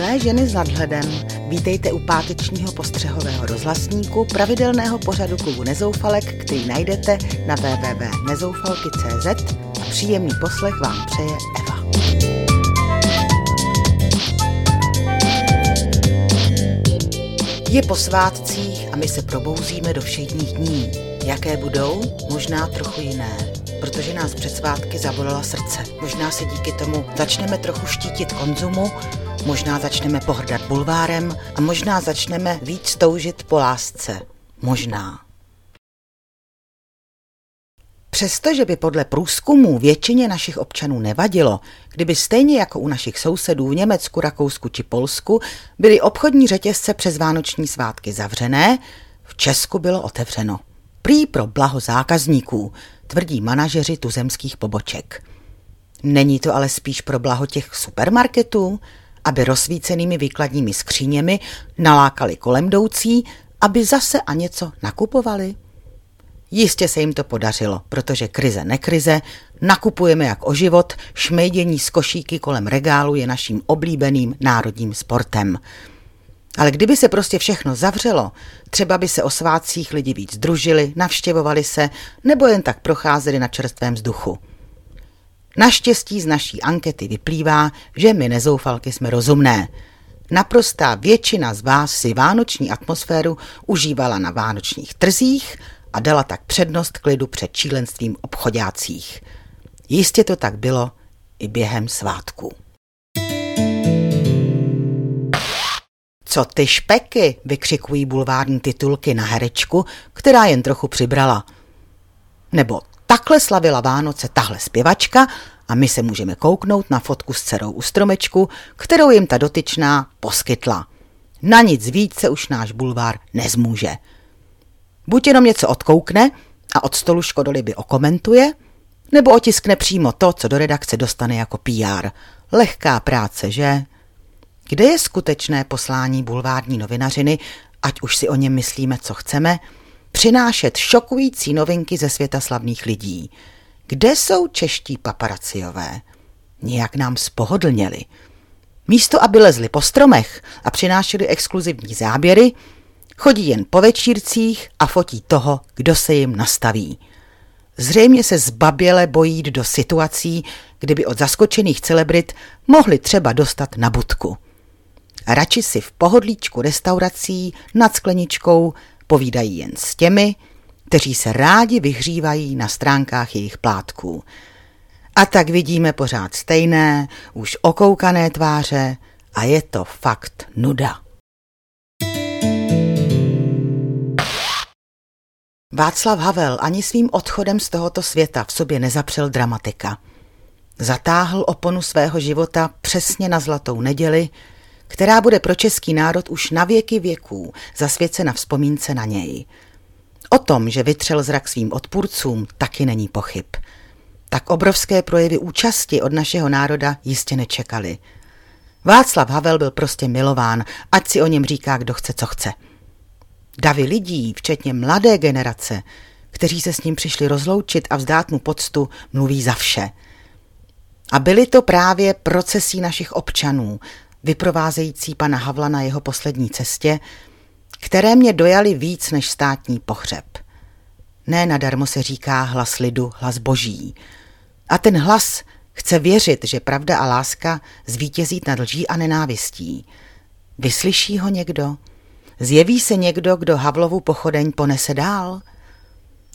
Milé ženy s nadhledem, vítejte u pátečního postřehového rozhlasníku pravidelného pořadu klubu Nezoufalek, který najdete na www.nezoufalky.cz a příjemný poslech vám přeje Eva. Je po svátcích a my se probouzíme do všedních dní. Jaké budou? Možná trochu jiné protože nás před svátky zabolila srdce. Možná se díky tomu začneme trochu štítit konzumu, možná začneme pohrdat bulvárem a možná začneme víc toužit po lásce. Možná. Přestože by podle průzkumů většině našich občanů nevadilo, kdyby stejně jako u našich sousedů v Německu, Rakousku či Polsku byly obchodní řetězce přes vánoční svátky zavřené, v Česku bylo otevřeno. Prý pro blaho zákazníků, tvrdí manažeři tuzemských poboček. Není to ale spíš pro blaho těch supermarketů, aby rozsvícenými výkladními skříněmi nalákali kolem jdoucí, aby zase a něco nakupovali? Jistě se jim to podařilo, protože krize nekrize, nakupujeme jak o život, šmejdění z košíky kolem regálu je naším oblíbeným národním sportem. Ale kdyby se prostě všechno zavřelo, třeba by se o svácích lidi víc družili, navštěvovali se nebo jen tak procházeli na čerstvém vzduchu. Naštěstí z naší ankety vyplývá, že my nezoufalky jsme rozumné. Naprostá většina z vás si vánoční atmosféru užívala na vánočních trzích a dala tak přednost klidu před čílenstvím obchodácích. Jistě to tak bylo i během svátků. Co ty špeky, vykřikují bulvární titulky na herečku, která jen trochu přibrala. Nebo takhle slavila Vánoce tahle zpěvačka a my se můžeme kouknout na fotku s dcerou u stromečku, kterou jim ta dotyčná poskytla. Na nic víc se už náš bulvár nezmůže. Buď jenom něco odkoukne a od stolu škodoliby okomentuje, nebo otiskne přímo to, co do redakce dostane jako PR. Lehká práce, že? Kde je skutečné poslání bulvární novinařiny, ať už si o něm myslíme, co chceme, přinášet šokující novinky ze světa slavných lidí? Kde jsou čeští paparaciové? Nijak nám spohodlněli. Místo, aby lezli po stromech a přinášeli exkluzivní záběry, chodí jen po večírcích a fotí toho, kdo se jim nastaví. Zřejmě se zbaběle bojí do situací, kdyby od zaskočených celebrit mohli třeba dostat na budku. Radši si v pohodlíčku restaurací nad skleničkou povídají jen s těmi, kteří se rádi vyhřívají na stránkách jejich plátků. A tak vidíme pořád stejné, už okoukané tváře a je to fakt nuda. Václav Havel ani svým odchodem z tohoto světa v sobě nezapřel dramatika. Zatáhl oponu svého života přesně na zlatou neděli, která bude pro český národ už na věky věků zasvěcena vzpomínce na něj. O tom, že vytřel zrak svým odpůrcům, taky není pochyb. Tak obrovské projevy účasti od našeho národa jistě nečekali. Václav Havel byl prostě milován, ať si o něm říká, kdo chce, co chce. Davy lidí, včetně mladé generace, kteří se s ním přišli rozloučit a vzdát mu poctu, mluví za vše. A byly to právě procesí našich občanů, vyprovázející pana Havla na jeho poslední cestě, které mě dojaly víc než státní pohřeb. Ne nadarmo se říká hlas lidu, hlas boží. A ten hlas chce věřit, že pravda a láska zvítězí nad lží a nenávistí. Vyslyší ho někdo? Zjeví se někdo, kdo Havlovu pochodeň ponese dál?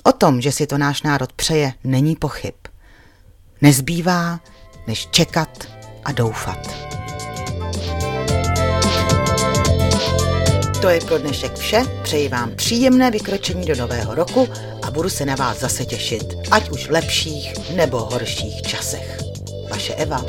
O tom, že si to náš národ přeje, není pochyb. Nezbývá, než čekat a doufat. To je pro dnešek vše, přeji vám příjemné vykročení do nového roku a budu se na vás zase těšit, ať už v lepších nebo horších časech. Vaše Eva.